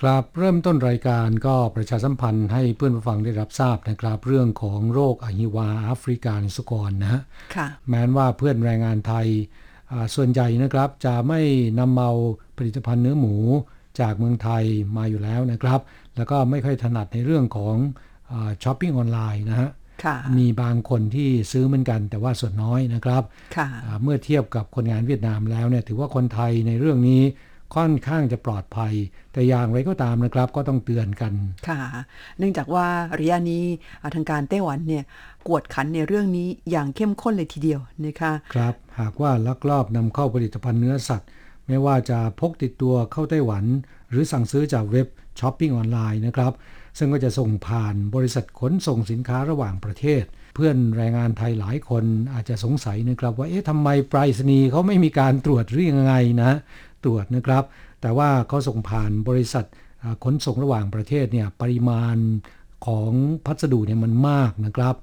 ครับเริ่มต้นรายการก็ประชาสัมพันธ์ให้เพื่อนผู้ฟังได้รับทราบนะครับ เรื่องของโรคอหิวาแอฟริกาในสุกรนะฮะค่ะแม้นว่าเพื่อนแรงงานไทยอ่าส่วนใหญ่นะครับจะไม่นำเอาผลิตภัณฑ์เนื้อหมูจากเมืองไทยมาอยู่แล้วนะครับ แล้วก็ไม่ค่อยถนัดในเรื่องของช้อปปิ้งออนไลน์นะฮะค่ะมีบางคนที่ซื้อเหมือนกันแต่ว่าส่วนน้อยนะครับค่ะอ่าเมื่อเทียบกับคนงานเวียดนามแล้วเนี่ยถือว่าคนไทยในเรื่องนี้ ค่อนข้างจะปลอดภัย แต่อย่างไรก็ตามนะครับก็ต้องเตือนกัน ค่ะ เนื่องจากว่าระยะนี้อ่าทางการไต้หวันเนี่ยกวดขันในเรื่องนี้อย่างเข้มข้นเลยทีเดียวนะคะครับ หากว่าลักลอบนำเข้าผลิตภัณฑ์เนื้อสัตว์ ไม่ว่าจะพกติดตัวเข้าไต้หวัน หรือสั่งซื้อจากเว็บช้อปปิ้งออนไลน์นะครับ ซึ่งก็จะส่งผ่านบริษัทขนส่งสินค้าระหว่างประเทศ เพื่อนแรงงานไทยหลายคนอาจจะสงสัยนะครับว่าเอ๊ะทำไมไปรษณีย์เขาไม่มีการตรวจหรือยังไงนะ ตรวจนะครับ แต่ว่าเขาส่งผ่านบริษัทอ่าขนส่งระหว่างประเทศเนี่ยปริมาณของพัสดุเนี่ยมันมากนะครับ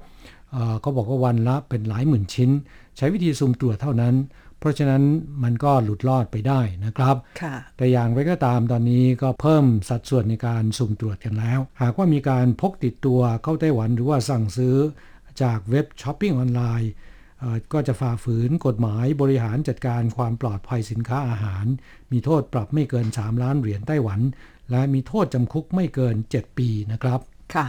เอ่อเขาบอกว่าวันละเป็นหลายหมื่นชิ้น ใช้วิธีสุ่มตรวจเท่านั้น เพราะฉะนั้นมันก็หลุดรอดไปได้นะครับค่ะแต่อย่างไรก็ตามตอนนี้ก็เพิ่มสัดส่วนในการสุ่มตรวจกันแล้ว หากว่ามีการพกติดตัวเข้าไต้หวันหรือว่าสั่งซื้อจากเว็บช้อปปิ้งออนไลน์เอ่อ ก็จะฝ่าฝืนกฎหมายบริหารจัดการความปลอดภัยสินค้าอาหาร มีโทษปรับไม่เกิน 3 ล้านเหรียญไต้หวัน และมีโทษจำคุกไม่เกิน 7 ปีนะครับ ค่ะ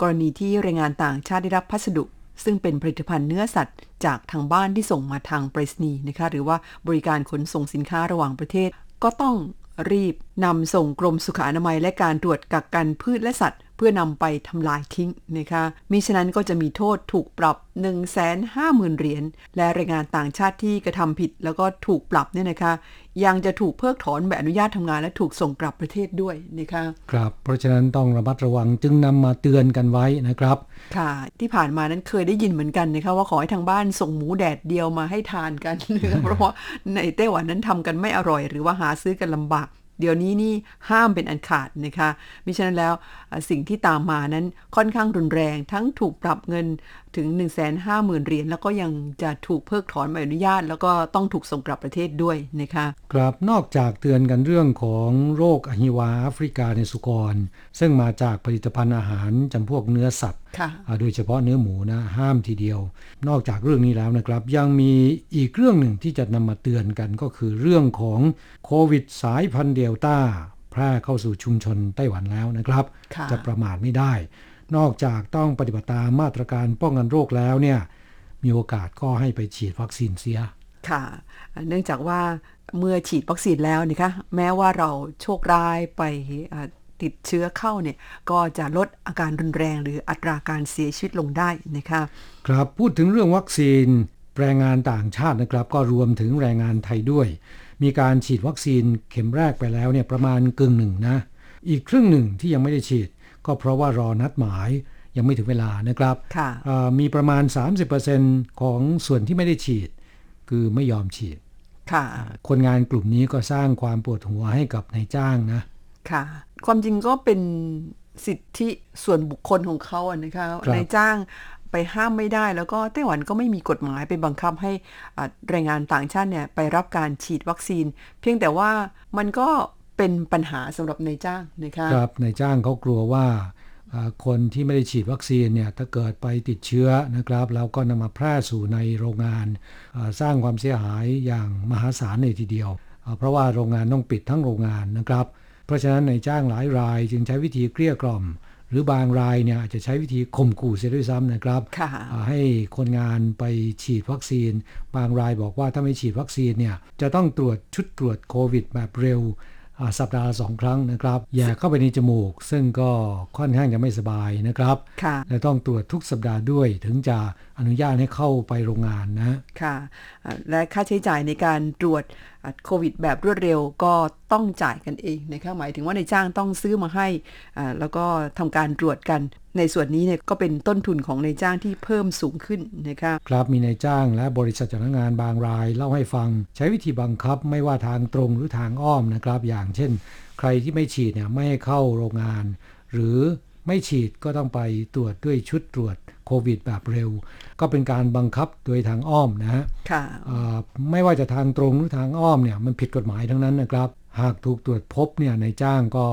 กรณีที่แรงงานต่างชาติได้รับพัสดุ ซึ่งเป็นผลิตภัณฑ์เนื้อสัตว์ จากทางบ้านที่ส่งมาทางไปรษณีย์นะคะ หรือว่าบริการขนส่งสินค้าระหว่างประเทศ ก็ต้องรีบนำส่งกรมสุขอนามัยและการตรวจกักกันพืชและสัตว์ เพื่อนำไปทำลายทิ้งนะคะมิฉะนั้นก็จะมีโทษถูกปรับ 1 5 0 0 0 0 เหรียญ และแรงงานต่างชาติที่กระทำผิดแล้วก็ถูกปรับเนี่ยนะคะ ยังจะถูกเพิกถอนใบอนุญาตทำงานและถูกส่งกลับประเทศด้วยนะคะครับ เพราะฉะนั้นต้องระมัดระวังจึงนำมาเตือนกันไว้นะครับ ค่ะ ที่ผ่านมานั้นเคยได้ยินเหมือนกันนะคะว่าขอให้ทางบ้านส่งหมูแดดเดียวมาให้ทานกันนะคะเพราะว่าในไต้หวันนั้นทำกันไม่อร่อย หรือว่าหาซื้อกันลำบาก เดี๋ยวนี้นี่ห้ามเป็นอันขาดนะคะมิฉะนั้นแล้วสิ่งที่ตามมานั้นค่อนข้างรุนแรงทั้งถูกปรับเงินถึง 1 5 0 0 0 0 เหรียญแล้วก็ยังจะถูกเพิกถอนใบอนุญาต แล้วก็ต้องถูกส่งกลับประเทศด้วยนะคะครับนอกจากเตือนกันเรื่องของโรคอหิวาแอฟริกาในสุกร ซึ่งมาจากผลิตภัณฑ์อาหารจำพวกเนื้อสัตว์ค่ะอ่าโดยเฉพาะเนื้อหมูนะห้ามทีเดียว นอกจากเรื่องนี้แล้วนะครับ ยังมีอีกเรื่องหนึ่งที่จะนำมาเตือนกันก็คือเรื่องของโควิดสายพันธุ์เดลต้าแพร่เข้าสู่ชุมชนไต้หวันแล้วนะครับค่ะจะประมาทไม่ได้ นอกจากต้องปฏิบัติตามมาตรการป้องกันโรคแล้วเนี่ยมีโอกาสก็ให้ไปฉีดวัคซีนเสีย ค่ะ เนื่องจากว่าเมื่อฉีดวัคซีนแล้วนะคะแม้ว่าเราโชคร้ายไปอ่าติดเชื้อเข้าเนี่ยก็จะลดอาการรุนแรงหรืออัตราการเสียชีวิตลงได้นะคะครับพูดถึงเรื่องวัคซีนแรงงานต่างชาตินะครับ ก็รวมถึงแรงงานไทยด้วย มีการฉีดวัคซีนเข็มแรกไปแล้วเนี่ยประมาณกึ่งหนึ่งนะ อีกครึ่งหนึ่งที่ยังไม่ได้ฉีด ก็เพราะว่ารอนัดหมายยังไม่ถึงเวลานะครับค่ะเอ่อมีประมาณ 30%ของส่วนที่ไม่ได้ฉีด คือไม่ยอมฉีดค่ะคนงานกลุ่มนี้ก็สร้างความปวดหัวให้กับนายจ้างนะค่ะ ความจริงก็เป็นสิทธิส่วนบุคคลของเขาอะนะคะครับนายจ้างไปห้ามไม่ได้ แล้วก็ไต้หวันก็ไม่มีกฎหมายไปบังคับให้อ่าแรงงานต่างชาติเนี่ยไปรับการฉีดวัคซีน เพียงแต่ว่ามันก็ เป็นปัญหาสำหรับนายจ้างนะคะครับนายจ้างเขากลัวว่าอ่าคนที่ไม่ได้ฉีดวัคซีนเนี่ยถ้าเกิดไปติดเชื้อนะครับ แล้วก็นำมาแพร่สู่ในโรงงานอ่าสร้างความเสียหายอย่างมหาศาลเลยทีเดียวอ่าเพราะว่าโรงงานต้องปิดทั้งโรงงานนะครับ เพราะฉะนั้นนายจ้างหลายรายจึงใช้วิธีเกลี้ยกล่อม หรือบางรายเนี่ยอาจจะใช้วิธีข่มขู่เสียด้วยซ้ำนะครับค่ะอ่าให้คนงานไปฉีดวัคซีน บางรายบอกว่าถ้าไม่ฉีดวัคซีนเนี่ยจะต้องตรวจชุดตรวจโควิดแบบเร็วอ่า สัปดาห์ละสองครั้งนะครับแย่เข้าไปในจมูก ซึ่งก็ค่อนข้างจะไม่สบายนะครับค่ะและต้องตรวจทุกสัปดาห์ด้วยถึงจะอนุญาตให้เข้าไปโรงงานนะค่ะอ่าและค่าใช้จ่ายในการตรวจอ่าโควิดแบบรวดเร็วก็ต้องจ่ายกันเองนะคะหมายถึงว่าในายจ้างต้องซื้อมาให้อ่าแล้วก็ทำการตรวจกัน ในส่วนนี้เนี่ยก็เป็นต้นทุนของนายจ้างที่เพิ่มสูงขึ้นนะคะครับมีนายจ้างและบริษัทจ้างงานบางรายเล่าให้ฟัง ใช้วิธีบังคับไม่ว่าทางตรงหรือทางอ้อมนะครับ อย่างเช่น ใครที่ไม่ฉีดเนี่ยไม่ให้เข้าโรงงาน หรือไม่ฉีดก็ต้องไปตรวจด้วยชุดตรวจโควิดแบบเร็ว ก็เป็นการบังคับโดยทางอ้อมนะฮะค่ะเอ่อไม่ว่าจะทางตรงหรือทางอ้อมเนี่ยมันผิดกฎหมายทั้งนั้นนะครับ หากถูกตรวจพบเนี่ยนายจ้างก็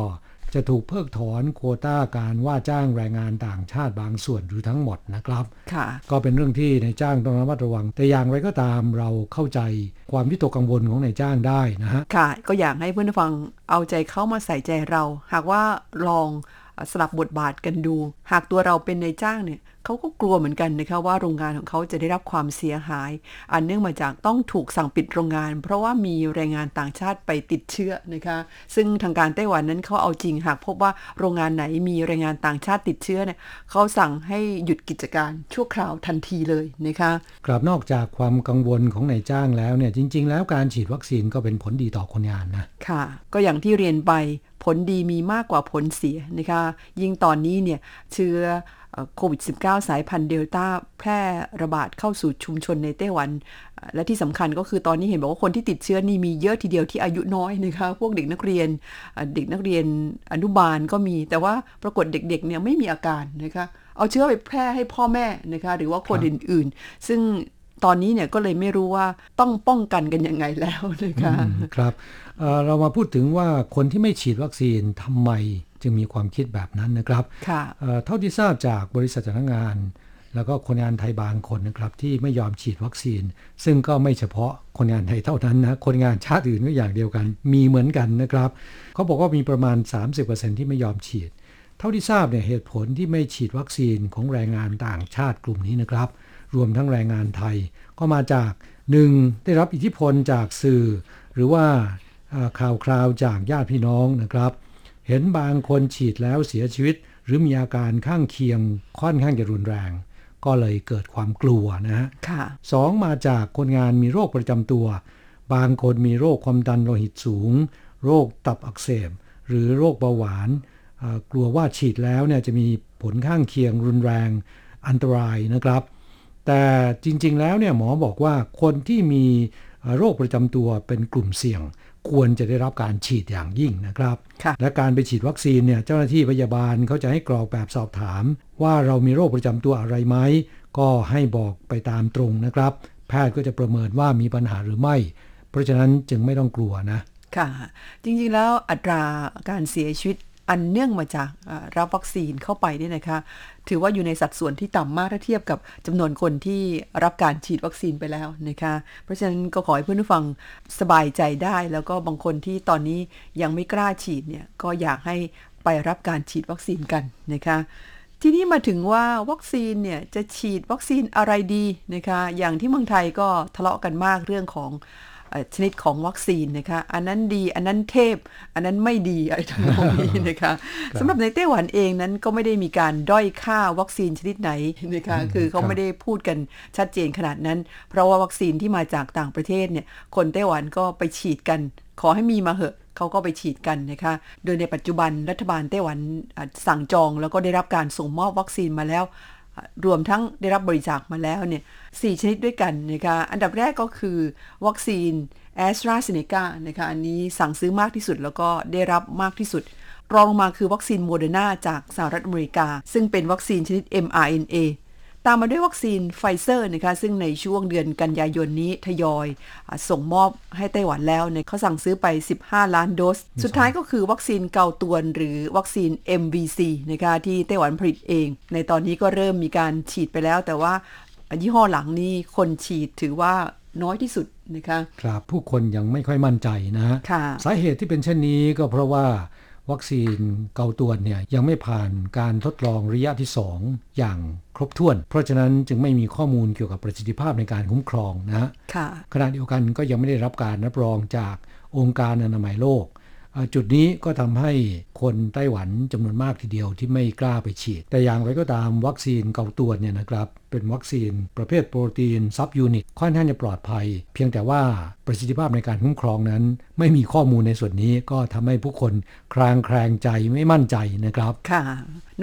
จะถูกเพิกถอนโควต้าการว่าจ้างแรงงานต่างชาติบางส่วนหรือทั้งหมดนะครับค่ะก็เป็นเรื่องที่นายจ้างต้องระมัดระวัง แต่อย่างไรก็ตามเราเข้าใจความวิตกกังวลของนายจ้างได้นะฮะค่ะ ก็อยากให้เพื่อนผู้ฟังเอาใจเข้ามาใส่ใจเรา หากว่าลอง สลับบทบาทกันดู หากตัวเราเป็นนายจ้างเนี่ยเขาก็กลัวเหมือนกันนะคะว่าโรงงานของเขาจะได้รับความเสียหาย อันเนื่องมาจากต้องถูกสั่งปิดโรงงาน เพราะว่ามีแรงงานต่างชาติไปติดเชื้อนะคะ ซึ่งทางการไต้หวันนั้นเขาเอาจริง หากพบว่าโรงงานไหนมีแรงงานต่างชาติติดเชื้อเนี่ยเขาสั่งให้หยุดกิจการชั่วคราวทันทีเลยนะคะกลับนอกจากความกังวลของนายจ้างแล้วเนี่ยจริง ๆ แล้วการฉีดวัคซีนก็เป็นผลดีต่อคนงานนะค่ะ ก็อย่างที่เรียนไป ผลดีมีมากกว่าผลเสียนะคะ ยิ่งตอนนี้เนี่ยเชื้อเอ่อโควิด -19 สายพันธุ์เดลต้าแพร่ระบาดเข้าสู่ชุมชนในไต้หวันเอ่อและที่สำคัญก็คือตอนนี้เห็นบอกว่าคนที่ติดเชื้อนี่มีเยอะทีเดียวที่อายุน้อยนะคะ พวกเด็กนักเรียนเอ่อเด็กนักเรียนอนุบาลก็มี แต่ว่าปรากฏเด็กๆเนี่ยไม่มีอาการนะคะ เอาเชื้อไปแพร่ให้พ่อแม่นะคะ หรือว่าคนครับอื่นๆ ซึ่ง ตอนนี้เนี่ยก็เลยไม่รู้ว่าต้องป้องกันกันยังไงแล้วนะคะอืมครับเอ่อเรามาพูดถึงว่าคนที่ไม่ฉีดวัคซีนทำไมจึงมีความคิดแบบนั้นนะครับค่ะเอ่อเท่าที่ทราบจากบริษัทจ้างงาน แล้วก็คนงานไทยบางคนนะครับ ที่ไม่ยอมฉีดวัคซีน ซึ่งก็ไม่เฉพาะคนงานไทยเท่านั้นนะคนงานชาติอื่นก็อย่างเดียวกัน มีเหมือนกันนะครับเขาบอกว่ามีประมาณ 30%ที่ไม่ยอมฉีด เท่าที่ทราบเนี่ยเหตุผลที่ไม่ฉีดวัคซีนของแรงงานต่างชาติกลุ่มนี้นะครับ รวมทั้งแรงงานไทย ก็มาจาก 1. ได้รับอิทธิพลจากสื่อ หรือว่าเอ่อข่าวคราวจากญาติพี่น้องนะครับ เห็นบางคนฉีดแล้วเสียชีวิต หรือมีอาการข้างเคียงค่อนข้างจะรุนแรง ก็เลยเกิดความกลัวนะฮะค่ะสองมาจากคนงานมีโรคประจำตัว บางคนมีโรคความดันโลหิตสูง โรคตับอักเสบหรือโรคเบาหวานเอ่อกลัวว่าฉีดแล้วเนี่ยจะมีผลข้างเคียงรุนแรงอันตรายนะครับ แต่จริงๆแล้วเนี่ยหมอบอกว่าคนที่มีเอ่อโรคประจำตัวเป็นกลุ่มเสี่ยง ควรจะได้รับการฉีดอย่างยิ่งนะครับค่ะและการไปฉีดวัคซีนเนี่ยเจ้าหน้าที่พยาบาลเขาจะให้กรอกแบบสอบถาม ว่าเรามีโรคประจำตัวอะไรไหมก็ให้บอกไปตามตรงนะครับ แพทย์ก็จะประเมินว่ามีปัญหาหรือไม่ เพราะฉะนั้นจึงไม่ต้องกลัวนะ ค่ะ จริงๆแล้วอัตราการเสียชีวิต อันเนื่องมาจากรับวัคซีนเข้าไปเนี่ยนะคะ ถือว่าอยู่ในสัดส่วนที่ต่ำมากถ้าเทียบกับจำนวนคนที่รับการฉีดวัคซีนไปแล้วนะคะ เพราะฉะนั้นก็ขอให้เพื่อนผู้ฟังสบายใจได้ แล้วก็บางคนที่ตอนนี้ยังไม่กล้าฉีดเนี่ยก็อยากให้ไปรับการฉีดวัคซีนกันนะคะทีนี้มาถึงว่าวัคซีนเนี่ยจะฉีดวัคซีนอะไรดีนะคะ อย่างที่เมืองไทยก็ทะเลาะกันมากเรื่องของ ชนิดของวัคซีนนะคะ อันนั้นดี อันนั้นเทพ อันนั้นไม่ดีอะไรทั้งนองนี้นะคะสำหรับในไต้หวันเองนั้นก็ไม่ได้มีการด้อยค่าวัคซีนชนิดไหนนะคะ คือเขาครับไม่ได้พูดกันชัดเจนขนาดนั้น เพราะว่าวัคซีนที่มาจากต่างประเทศเนี่ย คนไต้หวันก็ไปฉีดกัน ขอให้มีมาเหอะเขาก็ไปฉีดกันนะคะ โดยในปัจจุบันรัฐบาลไต้หวันอะสั่งจองแล้วก็ได้รับการส่งมอบวัคซีนมาแล้วอะ รวมทั้งได้รับบริจาคมาแล้วเนี่ยสี่ชนิดด้วยกันนะคะอันดับแรกก็คือวัคซีนแอสตราเซเนกานะคะอันนี้สั่งซื้อมากที่สุดแล้วก็ได้รับมากที่สุด รองลงมาคือวัคซีนโมเดอร์นาจากสหรัฐอเมริกา ซึ่งเป็นวัคซีนชนิด mRNA ตามมาด้วยวัคซีนไฟเซอร์นะคะซึ่งในช่วงเดือนกันยายนนี้ทยอยอาส่งมอบให้ไต้หวันแล้วเนี่ยเขาสั่งซื้อไป 15 ล้านโดส สุดท้ายก็คือวัคซีนเกาตวนหรือวัคซีน MVC นะคะที่ไต้หวันผลิตเอง ในตอนนี้ก็เริ่มมีการฉีดไปแล้ว แต่ว่ายี่ห้อหลังนี้คนฉีดถือว่าน้อยที่สุดนะคะครับผู้คนยังไม่ค่อยมั่นใจนะฮะค่ะสาเหตุที่เป็นเช่นนี้ก็เพราะว่า วัคซีนเกาตวนเนี่ยยังไม่ผ่านการทดลองระยะที่ 2 อย่างครบถ้วน เพราะฉะนั้นจึงไม่มีข้อมูลเกี่ยวกับประสิทธิภาพในการคุ้มครองนะฮะค่ะขณะเดียวกันก็ยังไม่ได้รับการรับรองจากองค์การอนามัยโลกอ่า จุดนี้ก็ทำให้คนไต้หวันจำนวนมากทีเดียวที่ไม่กล้าไปฉีด แต่อย่างไรก็ตามวัคซีนเกาตัวเนี่ยนะครับเป็นวัคซีนประเภทโปรตีนซับยูนิตค่อนข้างจะปลอดภัย เพียงแต่ว่าประสิทธิภาพในการคุ้มครองนั้น ไม่มีข้อมูลในส่วนนี้ก็ทำให้ผู้คนคลางแคลงใจไม่มั่นใจนะครับค่ะ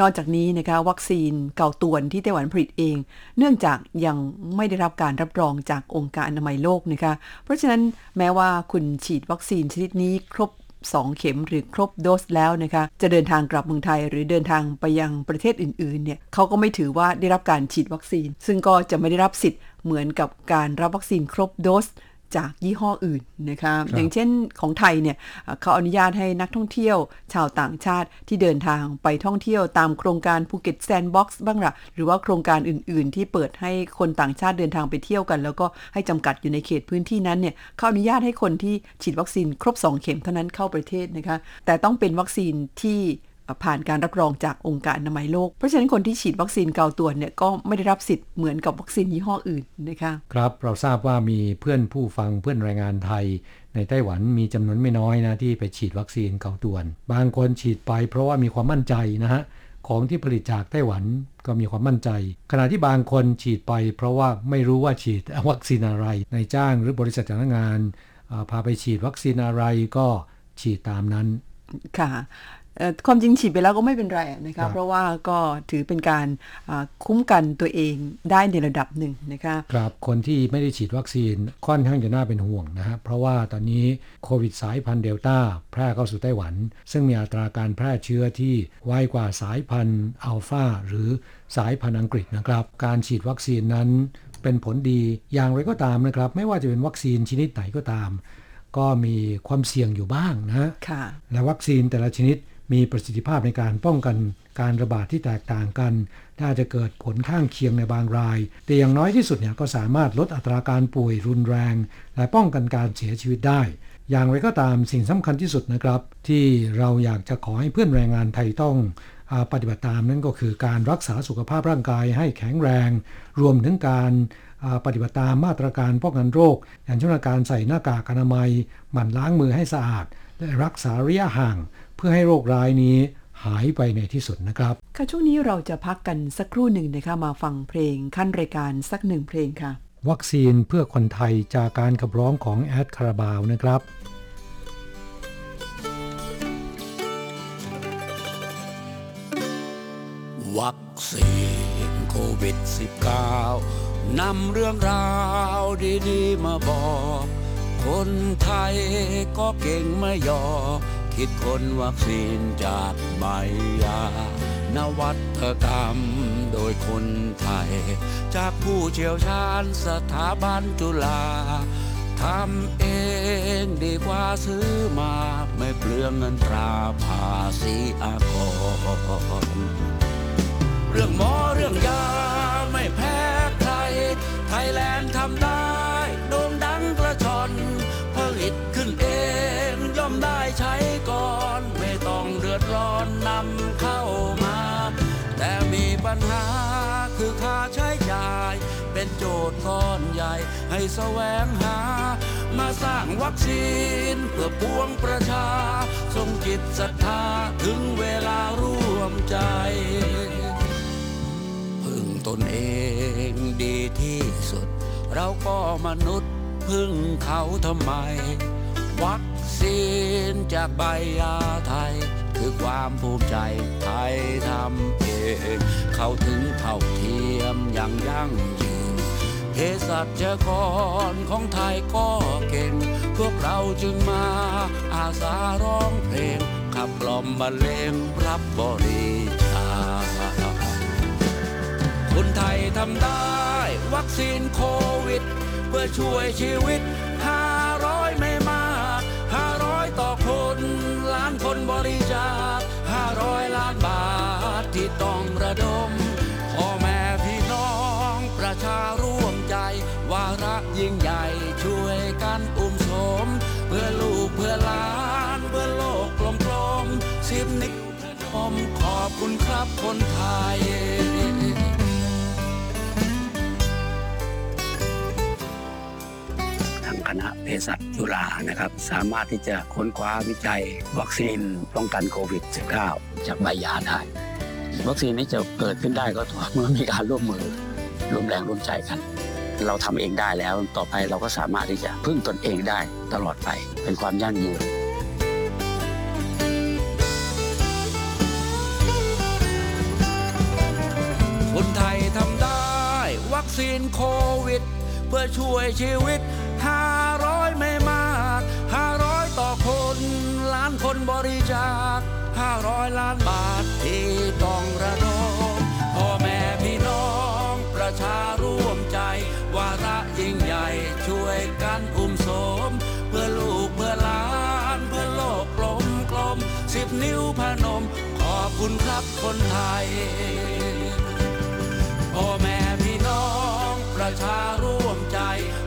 นอกจากนี้นะคะวัคซีนเกาตวนที่ไต้หวันผลิตเอง เนื่องจากยังไม่ได้รับการรับรองจากองค์การอนามัยโลกนะคะเพราะฉะนั้นแม้ว่าคุณฉีดวัคซีนชนิดนี้ครบ 2 เข็มหรือครบโดสแล้วนะคะจะเดินทางกลับเมืองไทย หรือเดินทางไปยังประเทศอื่นๆเนี่ยเขาก็ไม่ถือว่าได้รับการฉีดวัคซีน ซึ่งก็จะไม่ได้รับสิทธิ์เหมือนกับการรับวัคซีนครบโดส จากยี่ห้ออื่นนะคะอย่างเช่นของไทยเนี่ยเอ่อเขาอนุญาตให้นักท่องเที่ยว ชาวต่างชาติที่เดินทางไปท่องเที่ยวตามโครงการภูเก็ตแซนด์บ็อกซ์บ้างละหรือว่าโครงการอื่น ๆ ที่เปิดให้คนต่างชาติเดินทางไปเที่ยวกัน แล้วก็ให้จำกัดอยู่ในเขตพื้นที่นั้นเนี่ยเขาอนุญาตให้คนที่ฉีดวัคซีนครบ 2 เข็มเท่านั้นเข้าประเทศนะคะแต่ต้องเป็นวัคซีนที่ ผ่านการรับรองจากองค์การอนามัยโลก เพราะฉะนั้นคนที่ฉีดวัคซีนเกาตวนเนี่ยก็ไม่ได้รับสิทธิ์เหมือนกับวัคซีนยี่ห้ออื่นนะคะครับ เราทราบว่ามีเพื่อนผู้ฟังเพื่อนแรงงานไทย ในไต้หวันมีจำนวนไม่น้อยนะที่ไปฉีดวัคซีนเกาตวนบางคนฉีดไปเพราะว่ามีความมั่นใจนะฮะของที่ผลิตจากไต้หวันก็มีความมั่นใจ ขณะที่บางคนฉีดไป เพราะว่าไม่รู้ว่าฉีดวัคซีนอะไรในายจ้างหรือบริษัทจ้างงานอ่าพาไปฉีดวัคซีนอะไรก็ฉีดตามนั้นค่ะเอ่อ ความจริงฉีดไปแล้วก็ไม่เป็นไรนะครัคะบเพราะว่าก็ถือเป็นการอ่าคุ้มกันตัวเองได้ในระดับหนึ่งนะคะครับคนที่ไม่ได้ฉีดวัคซีนค่อนข้างจะน่าเป็นห่วงนะฮะเพราะว่าตอนนี้โควิดสายพันธุ์เดลต้าแพร่เข้าสู่ไต้หวัน ซึ่งมีอัตราการแพร่เชื้อที่ไวกว่าสายพันธุ์อัลฟาหรือสายพันธุ์อังกฤษนะครับ การฉีดวัคซีนนั้นเป็นผลดีอย่างไรก็ตามนะครับ ไม่ว่าจะเป็นวัคซีนชนิดไหนก็ตาม ก็มีความเสี่ยงอยู่บ้างนะฮะค่ะและวัคซีนแต่ละชนิด มีประสิทธิภาพในการป้องกันการระบาดที่แตกต่างกันน่าจะเกิดผลข้างเคียงในบางราย แต่อย่างน้อยที่สุดเนี่ยก็สามารถลดอัตราการป่วยรุนแรง และป้องกันการเสียชีวิตได้ อย่างไรก็ตามสิ่งสำคัญที่สุดนะครับ ที่เราอยากจะขอให้เพื่อนแรงงานไทยต้องอปฏิบัติตามนั่นก็คือการรักษาสุขภาพร่างกายให้แข็งแรง รวมถึงการปฏิบัติตามมาตรการป้องกันโรค อย่างเช่นการใส่หน้ากากอนามัยหมั่นล้างมือให้สะอาด และรักษาระยะห่าง เพื่อให้โรคร้ายนี้หายไปในที่สุดนะครับ ค่ะช่วงนี้เราจะพักกันสักครู่หนึ่งนะคะมาฟังเพลงขั้นรายการสักหนึ่งเพลงค่ะ วัคซีนเพื่อคนไทยจากการขับร้องของแอดคาราบาวนะครับวัคซีนโควิด -19 นำเรื่องราวดี ๆ มาบอก คนไทยก็เก่งไม่ยอ คิดคนวัคซีนจากใบยานวัตกรรมโดยคนไทย จากผู้เชี่ยวชาญสถาบันจุฬาทำเองดีกว่าซื้อมาไม่เปลืองเงินตราภาษีอากรเรื่องหมอเรื่องยาไม่แพ้ใครไทยแล เป็นโจทย์ก้อนใหญ่ ให้แสวงหา มาสร้างวัคซีนเพื่อปวงประชาทรงจิตศรัทธาถึงเวลาร่วมใจ พึ่งตนเองดีที่สุด เราก็มนุษย์พึ่งเขาทำไม วัคซีนจากใบยาไทย คือความภูมิใจไทยทำเอง เข้าถึงเท่าเทียมอย่างยั่งย เภสัชกรของไทยก็เก่ง พวกเราจึงมาอาสาร้องเพลง ขับกล่อมบรรเลงรับบริจาคคนไทยทำได้ วัคซีนโควิด เพื่อช่วยชีวิต500ไม่มาก500ต่อคน ล้านคนบริจาค500ล้านบาทที่ต้องระดม ยิ่งใหญ่ช่วยกันอุ้มโสมเพื่อลูกเพื่อหลานเพื่อโลกกลมๆสิบนิ้วผมขอบคุณครับคนไทย ทางคณะเภสัชจุฬานะครับ สามารถที่จะค้นคว้าวิจัย วัคซีนป้องกันโควิด -19 จากใบยาได้ วัคซีนนี้จะเกิดขึ้นได้ก็ต่อเมื่อมีการร่วมมือร่วมแรงร่วมใจกัน เราทำเองได้แล้วต่อไปเราก็สามารถที่จะพึ่งตนเองได้ตลอดไปเป็นความยั่งยืนคนไทยทำได้ วัคซีนโควิด เพื่อช่วยชีวิต 500 ไม่มาก 500 ต่อคน ล้านคนบริจาค 500 ล้านบาทที่ต้องระดมพ่อแม่พี่น้องประชา คุณครับคนไทยพ่อแม่พี่น้องประชาร่วมใจ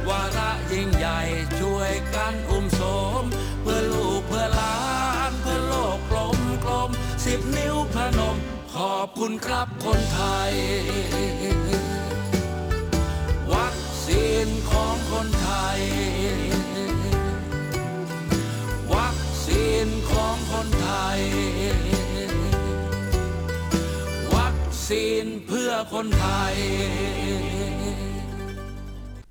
วาระยิ่งใหญ่ช่วยกันอุ้มโสม เพื่อลูกเพื่อหลานเพื่อโลกกลมกลมสิบนิ้วพนม ขอบคุณครับคนไทย วัคซีนของคนไทย ซีนเพื่อคนไทย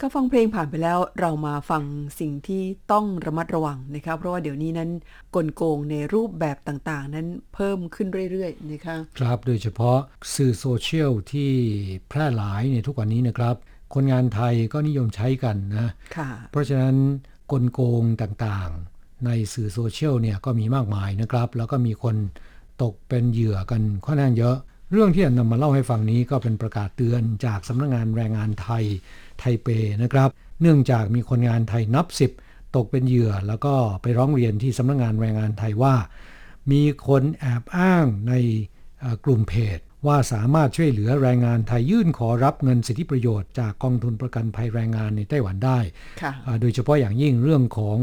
ก็ฟังเพลงผ่านไปแล้วเรามาฟังสิ่งที่ต้องระมัดระวังนะครับเพราะว่าเดี๋ยวนี้นั้นกลโกงในรูปแบบต่างๆ นั้นเพิ่มขึ้นเรื่อยๆนะคะครับโดยเฉพาะสื่อโซเชียลที่แพร่หลายในทุกวันนี้นะครับ คนงานไทยก็นิยมใช้กันนะค่ะเพราะฉะนั้นกลโกงต่างๆ ในสื่อโซเชียลเนี่ยก็มีมากมายนะครับ แล้วก็มีคนตกเป็นเหยื่อกันค่อนข้างเยอะ เรื่องที่จะนำมาเล่าให้ฟังนี้ก็เป็นประกาศเตือนจากสำนักงานแรงงานไทยไทเปนะครับ เนื่องจากมีคนงานไทยนับสิบตกเป็นเหยื่อ แล้วก็ไปร้องเรียนที่สำนักงานแรงงานไทยว่า มีคนแอบอ้างในเอ่อกลุ่มเพจว่าสามารถช่วยเหลือแรงงานไทยยื่นขอรับเงินสิทธิประโยชน์จากกองทุนประกันภัยแรงงานในไต้หวันได้ค่ะอ่าโดยเฉพาะอย่างยิ่งเรื่องของ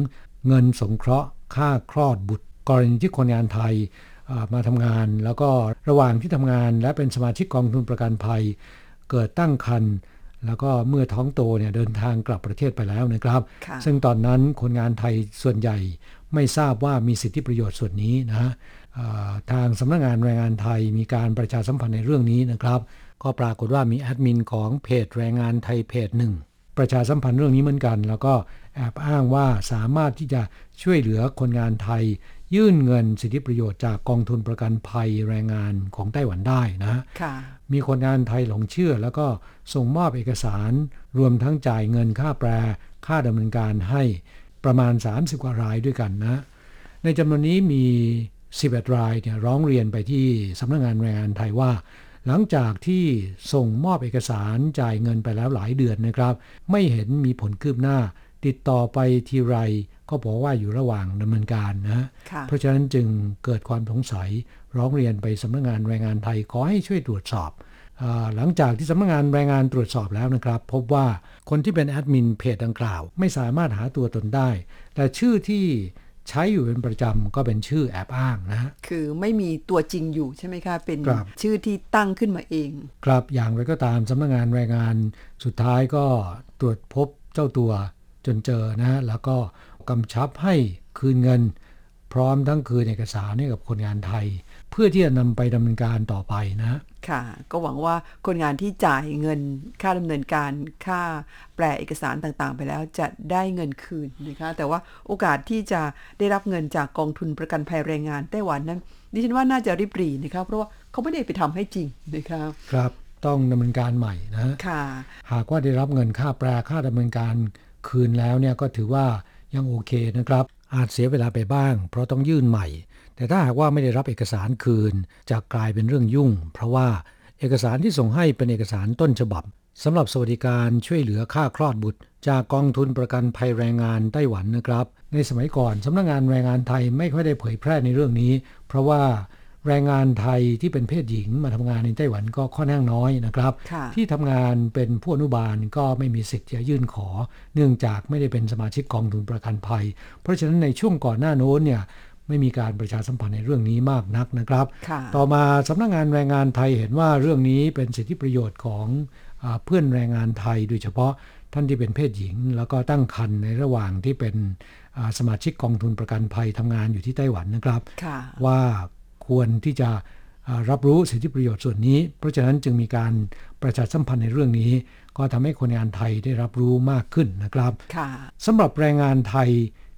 เงินสงเคราะห์ค่าคลอดบุตร กรณีที่คนงานไทยอ่า มาทำงาน แล้วก็ระหว่างที่ทำงาน และเป็นสมาชิกกองทุนประกันภัย เกิดตั้งครรภ์แล้วก็เมื่อท้องโตเนี่ยเดินทางกลับประเทศไปแล้วนะครับค่ะซึ่งตอนนั้นคนงานไทยส่วนใหญ่ไม่ทราบว่ามีสิทธิประโยชน์ส่วนนี้นะฮะอ่าทางสำนักงานแรงงานไทยมีการประชาสัมพันธ์ในเรื่องนี้นะครับ ก็ปรากฏว่ามีแอดมินของเพจแรงงานไทยเพจหนึ่งประชาสัมพันธ์เรื่องนี้เหมือนกัน แล้วก็แอบอ้างว่าสามารถที่จะช่วยเหลือคนงานไทย ยื่นเงินสิทธิประโยชน์จากกองทุนประกันภัยแรงงานของไต้หวันได้นะค่ะมีคนงานไทยหลงเชื่อ แล้วก็ส่งมอบเอกสารรวมทั้งจ่ายเงินค่าแปล ค่าดำเนินการให้ประมาณ 30 กว่ารายด้วยกันนะ ในจำนวนนี้มี 11 รายเนี่ยร้องเรียนไปที่สำนักงานแรงงานไทยว่า หลังจากที่ส่งมอบเอกสารจ่ายเงินไปแล้วหลายเดือนนะครับ ไม่เห็นมีผลคืบหน้า ติดต่อไปทีไรก็บอกว่าอยู่ระหว่างดำเนินการนะค่ะเพราะฉะนั้นจึงเกิดความสงสัยร้องเรียนไปสำนักงานแรงงานไทยขอให้ช่วยตรวจสอบอาหลังจากที่สำนักงานแรงงานตรวจสอบแล้วนะครับ พบว่าคนที่เป็นแอดมินเพจดังกล่าว ไม่สามารถหาตัวตนได้ แต่ชื่อที่ใช้อยู่เป็นประจำก็เป็นชื่อแอบอ้างนะฮะคือไม่มีตัวจริงอยู่ใช่ไหมคะ เป็นครับชื่อที่ตั้งขึ้นมาเอง ครับอย่างไรก็ตามสำนักงานแรงงานสุดท้ายก็ตรวจพบเจ้าตัว จนเจอนะฮะแล้วก็กำชับให้คืนเงิน พร้อมทั้งคืนเอกสารให้กับคนงานไทย เพื่อที่จะนำไปดำเนินการต่อไปนะฮะค่ะ ก็หวังว่าคนงานที่จ่ายเงินค่าดำเนินการค่าแปลเอกสารต่างๆ ไปแล้วจะได้เงินคืนนะคะ แต่ว่าโอกาสที่จะได้รับเงินจากกองทุนประกันภัยแรงงานไต้หวันนั้นดิฉันว่าน่าจะริบหรี่นะคะเพราะว่าเขาไม่ได้ไปทำให้จริงนะคะครับต้องดำเนินการใหม่นะฮะค่ะหากว่าได้รับเงินค่าแปลค่าดำเนินการ คืนแล้วเนี่ยก็ถือว่ายังโอเคนะครับ อาจเสียเวลาไปบ้าง เพราะต้องยื่นใหม่ แต่ถ้าหากว่าไม่ได้รับเอกสารคืน จะกลายเป็นเรื่องยุ่ง เพราะว่าเอกสารที่ส่งให้เป็นเอกสารต้นฉบับสำหรับสวัสดิการช่วยเหลือค่าคลอดบุตร จากกองทุนประกันภัยแรงงานไต้หวันนะครับ ในสมัยก่อนสำนักงานแรงงานไทยไม่ค่อยได้เผยแพร่ในเรื่องนี้ เพราะว่า แรงงานไทยที่เป็นเพศหญิงมาทำงานในไต้หวันก็ค่อนข้างน้อยนะครับค่ะที่ทำงานเป็นผู้อนุบาลก็ไม่มีสิทธิ์จะยื่นขอ เนื่องจากไม่ได้เป็นสมาชิกกองทุนประกันภัย เพราะฉะนั้นในช่วงก่อนหน้าโน้นเนี่ยไม่มีการประชาสัมพันธ์ในเรื่องนี้มากนักนะครับค่ะต่อมาสำนักงานแรงงานไทยเห็นว่าเรื่องนี้เป็นสิทธิประโยชน์ของอาเพื่อนแรงงานไทย โดยเฉพาะท่านที่เป็นเพศหญิง แล้วก็ตั้งครรภ์ในระหว่างที่เป็นอ่าสมาชิกกองทุนประกันภัยทำงานอยู่ที่ไต้หวันนะครับค่ะว่า ควรที่จะอ่ารับรู้สิทธิประโยชน์ส่วนนี้ เพราะฉะนั้นจึงมีการประชาสัมพันธ์ในเรื่องนี้ ก็ทำให้คนงานไทยได้รับรู้มากขึ้นนะครับค่ะสำหรับแรงงานไทย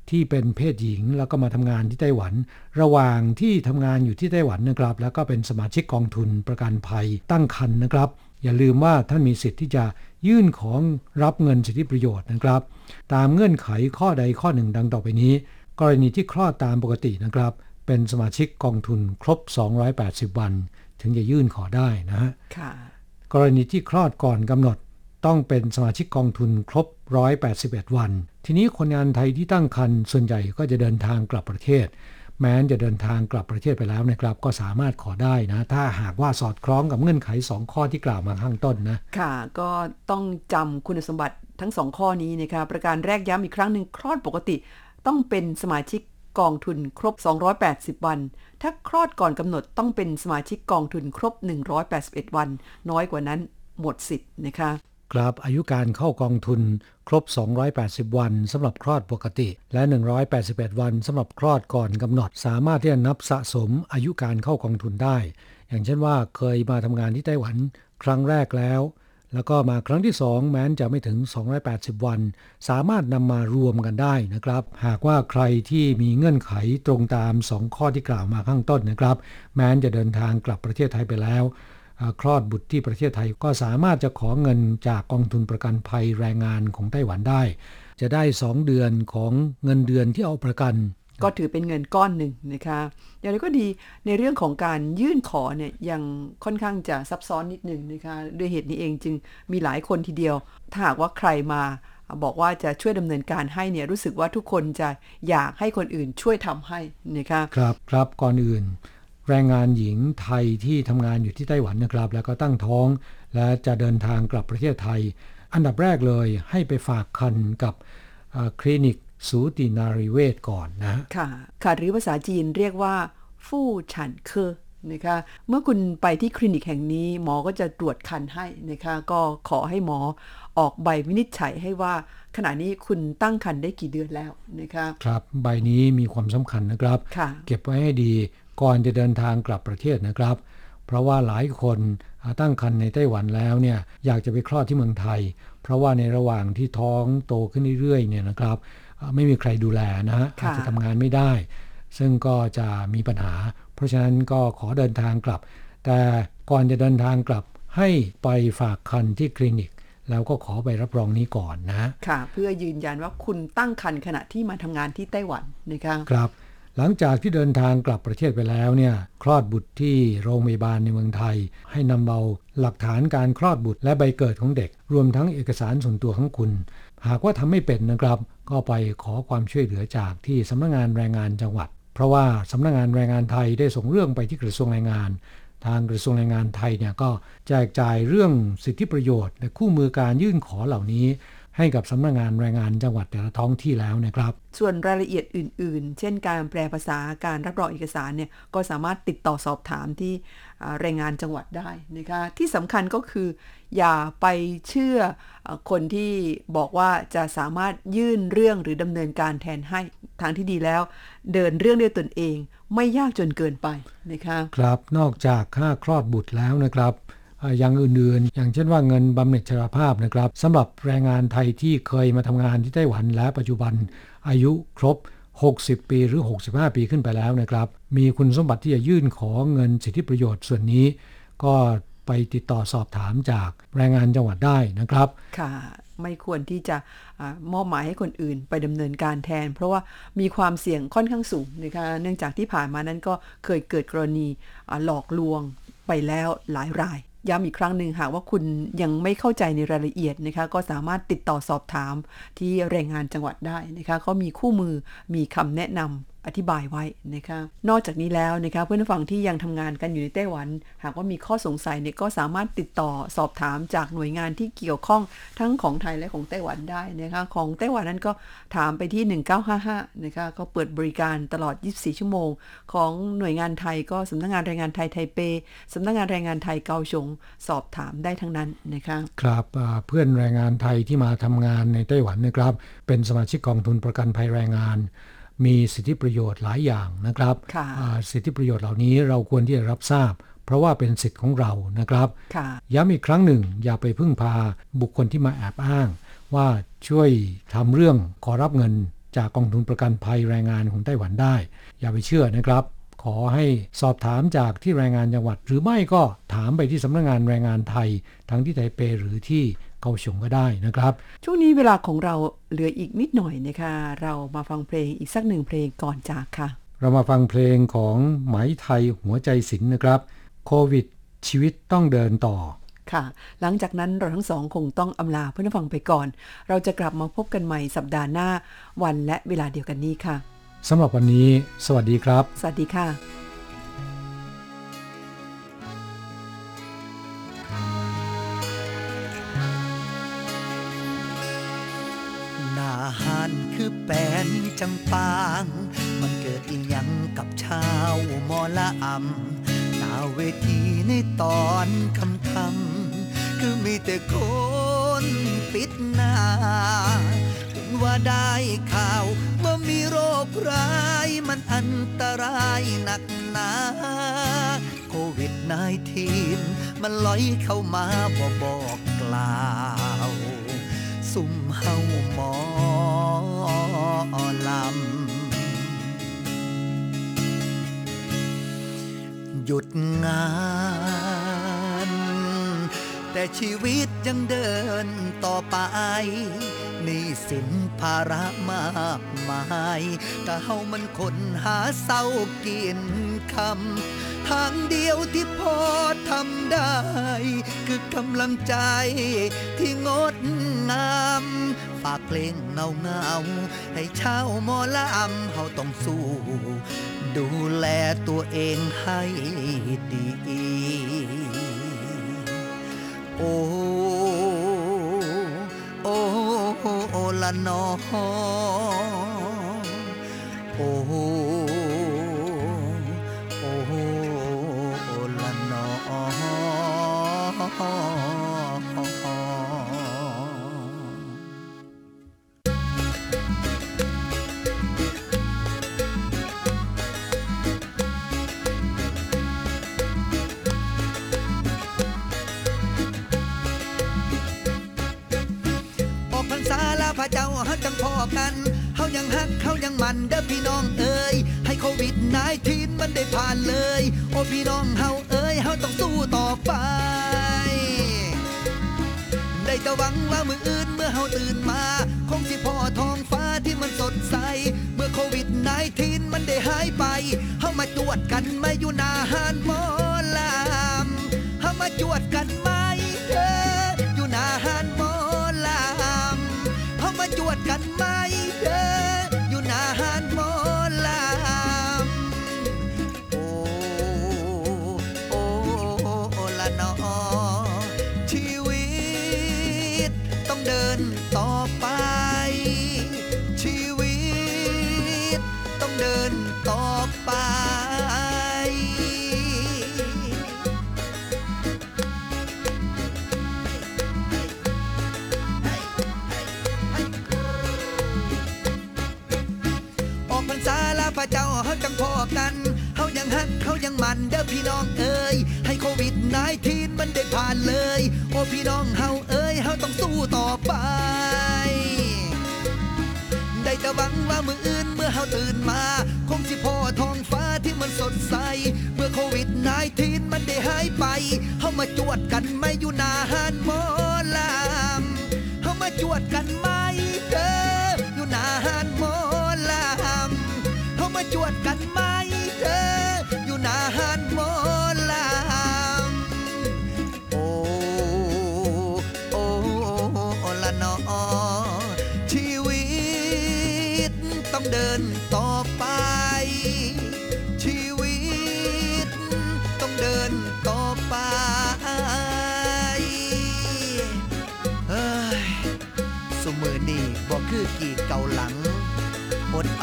ที่เป็นเพศหญิงแล้วก็มาทำงานที่ไต้หวัน ระหว่างที่ทำงานอยู่ที่ไต้หวันนะครับ แล้วก็เป็นสมาชิกกองทุนประกันภัยตั้งครรภ์นะครับ อย่าลืมว่าท่านมีสิทธิ์ที่จะยื่นของรับเงินสิทธิประโยชน์นะครับ ตามเงื่อนไขข้อใดข้อหนึ่งดังต่อไปนี้ กรณีที่คลอดตามปกตินะครับ เป็นสมาชิกกองทุนครบ 280 วัน ถึงจะยื่นขอได้นะฮะค่ะกรณีที่คลอดก่อนกำหนดต้องเป็นสมาชิกกองทุนครบ 181 วัน ทีนี้คนงานไทยที่ตั้งครรภ์ส่วนใหญ่ก็จะเดินทางกลับประเทศ แม้จะเดินทางกลับประเทศไปแล้วนะครับ ก็สามารถขอได้นะ ถ้าหากว่าสอดคล้องกับเงื่อนไข 2 ข้อที่กล่าวมาข้างต้นนะ ค่ะ ก็ต้องจำคุณสมบัติทั้งสองข้อนี้นะคะ ประการแรกย้ำอีกครั้งหนึ่งคลอดปกติ ต้องเป็นสมาชิก กองทุนครบ 280 วัน ถ้าคลอดก่อนกำหนดต้องเป็นสมาชิกกองทุนครบ 181 วัน น้อยกว่านั้นหมดสิทธิ์นะคะครับอายุการเข้ากองทุนครบ 280 วันสำหรับคลอดปกติ และ 181 วันสำหรับคลอดก่อนกำหนด สามารถที่จะนับสะสมอายุการเข้ากองทุนได้ อย่างเช่นว่าเคยมาทำงานที่ไต้หวันครั้งแรกแล้ว แล้วก็มาครั้งที่ 2 แม้นจะไม่ถึง 280 วัน สามารถนำมารวมกันได้นะครับ หากว่าใครที่มีเงื่อนไขตรงตาม 2 ข้อที่กล่าวมาข้างต้นนะครับ แม้นจะเดินทางกลับประเทศไทยไปแล้วคลอดบุตรที่ประเทศไทยก็สามารถจะขอเงินจากกองทุนประกันภัยแรงงานของไต้หวันได้ จะได้ 2 เดือนของเงินเดือนที่เอาประกัน ก็ถือเป็นเงินก้อนหนึ่งนะคะอย่างไรก็ดีในเรื่องของการยื่นขอเนี่ยยังค่อนข้างจะซับซ้อนนิดหนึ่งนะคะด้วยเหตุนี้เองจึงมีหลายคนทีเดียว ถ้าหากว่าใครมาบอกว่าจะช่วยดำเนินการให้เนี่ยรู้สึกว่าทุกคนจะอยากให้คนอื่นช่วยทำให้นะคะครับครับก่อนอื่น แรงงานหญิงไทยที่ทำงานอยู่ที่ไต้หวันนะครับ แล้วก็ตั้งท้อง และจะเดินทางกลับประเทศไทย อันดับแรกเลยให้ไปฝากคันกับคลินิก สูตินารีเวชก่อนนะค่ะค่ะหรือภาษาจีนเรียกว่าฟู่ฉันเคอนะคะเมื่อคุณไปที่คลินิกแห่งนี้หมอก็จะตรวจคันให้นะคะก็ขอให้หมอออกใบวินิจฉัยให้ว่า ขณะนี้คุณตั้งครรภ์ได้กี่เดือนแล้วนะคะครับใบนี้มีความสำคัญนะครับค่ะเก็บไว้ให้ดีก่อนจะเดินทางกลับประเทศนะครับ เพราะว่าหลายคนอ่าตั้งครรภ์ในไต้หวันแล้วเนี่ยอยากจะไปคลอดที่เมืองไทย เพราะว่าในระหว่างที่ท้องโตขึ้นเรื่อยๆเนี่ยนะครับอ่า ไม่มีใครดูแลนะฮะค่ะอาจจะทำงานไม่ได้ ซึ่งก็จะมีปัญหา เพราะฉะนั้นก็ขอเดินทางกลับ แต่ก่อนจะเดินทางกลับให้ไปฝากคันที่คลินิก แล้วก็ขอใบรับรองนี้ก่อนนะ ค่ะ เพื่อยืนยันว่าคุณตั้งครรภ์ขณะที่มาทำงานที่ไต้หวันนะคะครับ หลังจากที่เดินทางกลับประเทศไปแล้วเนี่ยคลอดบุตรที่โรงพยาบาลในเมืองไทย ให้นำเอาหลักฐานการคลอดบุตรและใบเกิดของเด็ก รวมทั้งเอกสารส่วนตัวของคุณ หากว่าทำไม่เป็นนะครับ ก็ไปขอความช่วยเหลือจากที่สำนักงานแรงงานจังหวัด เพราะว่าสำนักงานแรงงานไทยได้ส่งเรื่องไปที่กระทรวงแรงงาน ทางกระทรวงแรงงานไทยเนี่ยก็แจกจ่ายเรื่องสิทธิประโยชน์และคู่มือการยื่นขอเหล่านี้ ให้กับสำนักงานแรงงานจังหวัดแต่ละท้องที่แล้วนะครับ ส่วนรายละเอียดอื่น ๆ เช่น การแปลภาษาการรับรองเอกสารเนี่ยก็สามารถติดต่อสอบถามที่ แรงงานจังหวัดได้นะคะที่สำคัญก็คือ อย่าไปเชื่อคนที่บอกว่าจะสามารถยื่นเรื่องหรือดำเนินการแทนให้ทางที่ดีแล้ว เดินเรื่องด้วยตนเอง ไม่ยากจนเกินไปนะคะครับนอกจากค่าคลอดบุตรแล้วนะครับอย่างอื่นๆ อย่างเช่นว่าเงินบำเหน็จชราภาพนะครับสำหรับแรงงานไทยที่เคยมาทำงานที่ไต้หวันและปัจจุบันอายุครบ 60 ปีหรือ 65 ปีขึ้นไปแล้วนะครับ มีคุณสมบัติที่จะยื่นขอเงินสิทธิประโยชน์ส่วนนี้ ก็ไปติดต่อสอบถามจากแรงงานจังหวัดได้นะครับ ค่ะ ไม่ควรที่จะอามอบหมายให้คนอื่นไปดำเนินการแทน เพราะว่ามีความเสี่ยงค่อนข้างสูงนะคะเนื่องจากที่ผ่านมานั้นก็เคยเกิดกรณีหลอกลวงไปแล้วหลายราย ย้ำอีกครั้งหนึ่งหากว่าคุณยังไม่เข้าใจในรายละเอียดนะคะ ก็สามารถติดต่อสอบถามที่แรงงานจังหวัดได้นะคะ ก็มีคู่มือมีคำแนะนำ อธิบายไว้นะคะนอกจากนี้แล้วนะคะเพื่อนผู้ฟังที่ยังทำงานกันอยู่ในไต้หวัน หากว่ามีข้อสงสัยเนี่ยก็สามารถติดต่อสอบถามจากหน่วยงานที่เกี่ยวข้องทั้งของไทยและของไต้หวันได้นะคะของไต้หวันนั้นก็ถามไปที่ 1955นะคะก็เปิดบริการตลอด 24 ชั่วโมง ของหน่วยงานไทยก็สำนักงานแรงงานไทยไทเปสำนักงานแรงงานไทยเกาชงสอบถามได้ทั้งนั้นนะคะครับเพื่อนแรงงานไทยที่มาทำงานในไต้หวันนะครับ เป็นสมาชิกกองทุนประกันภัยแรงงาน มีสิทธิประโยชน์หลายอย่างนะครับค่ะอ่าสิทธิประโยชน์เหล่านี้เราควรที่จะรับทราบ เพราะว่าเป็นสิทธิ์ของเรานะครับค่ะย้ำอีกครั้งหนึ่ง อย่าไปพึ่งพาบุคคลที่มาแอบอ้าง ว่าช่วยทำเรื่องขอรับเงินจากกองทุนประกันภัยแรงงานของไต้หวันได้ อย่าไปเชื่อนะครับ ขอให้สอบถามจากที่แรงงานจังหวัด หรือไม่ก็ถามไปที่สำนักงานแรงงานไทย ทั้งที่ไทเปหรือที่ เกาฉงก็ได้นะครับ ช่วงนี้เวลาของเราเหลืออีกนิดหน่อยนะคะ เรามาฟังเพลงอีกสักหนึ่งเพลงก่อนจากค่ะ เรามาฟังเพลงของไหมไทยหัวใจศิลป์นะครับ โควิด ชีวิตต้องเดินต่อค่ะ หลังจากนั้นเราทั้งสองคงต้องอำลาเพื่อนผู้ฟังไปก่อน เราจะกลับมาพบกันใหม่สัปดาห์หน้าวันและเวลาเดียวกันนี้ค่ะสำหรับวันนี้ สวัสดีครับ สวัสดีค่ะ จังปาง มันเกิดอีหยังกับชาวมอละอำหน้าเวทีในตอนคำคำคือมีแต่คนปิดหน้าจนว่าได้ข่าวว่ามีโรคร้ายมันอันตรายหนักหนาโควิด -19 มันลอยเข้ามาบ่บอกกล่าว สุ่มเฮาหมอลำ หยุดงาน แต่ชีวิตยังเดินต่อไปนี่สินภาระมากมายก็เฮามันคนหาเศร้ากินคำ ทางเดียวที่พอทำได้ คือกำลังใจที่งดงามฝากเพลงเงาเงาให้ชาวหมอลำเฮาต้องสู้ ดูแลตัวเองให้ดี โอ้โอ้โอละนอโอ้ พรรษาลาพระเจ้าเฮาจังพอกัน เฮายังฮักเฮายังมันเด้อพี่น้องเอ้ย ให้โควิด19มันได้ผ่านเลย โอ้พี่น้องเฮา ได้แต่หวังว่ามืออื่นเมื่อเฮาตื่นมาคงสิพอทองฟ้าที่มันสดใส เมื่อโควิด19มันได้หายไปเฮามาจวดกันไม่อยู่หนาหานหมอลำเฮามาจวดกันไหมเธออยู่หนาหานหมอลำเฮามาจวดกันไหม ต่อไป ชีวิตต้องเดินต่อไป ออกพรรษาลาพระเจ้าเฮาจังพอกันเฮายังฮักเฮายังมันเด้อพี่น้องเอ้ยให้โควิด19มันได้ผ่านเลย โอ้พี่น้องเฮาเอ้ยเฮาต้องสู้ ไป ได้แต่หวังว่ามืออื่นเมื่อเฮาตื่นมา คงสิพอท้องฟ้าที่มันสดใส เมื่อโควิด19มันได้หายไป เฮามาจวดกันไม่อยู่หนาหานหมอลำเฮามาจวดกันไม่เด้ออยู่หนาหานหมอลำเฮามาจวดกันไม่ เอ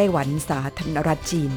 ไต้หวันสาธารณรัฐจีน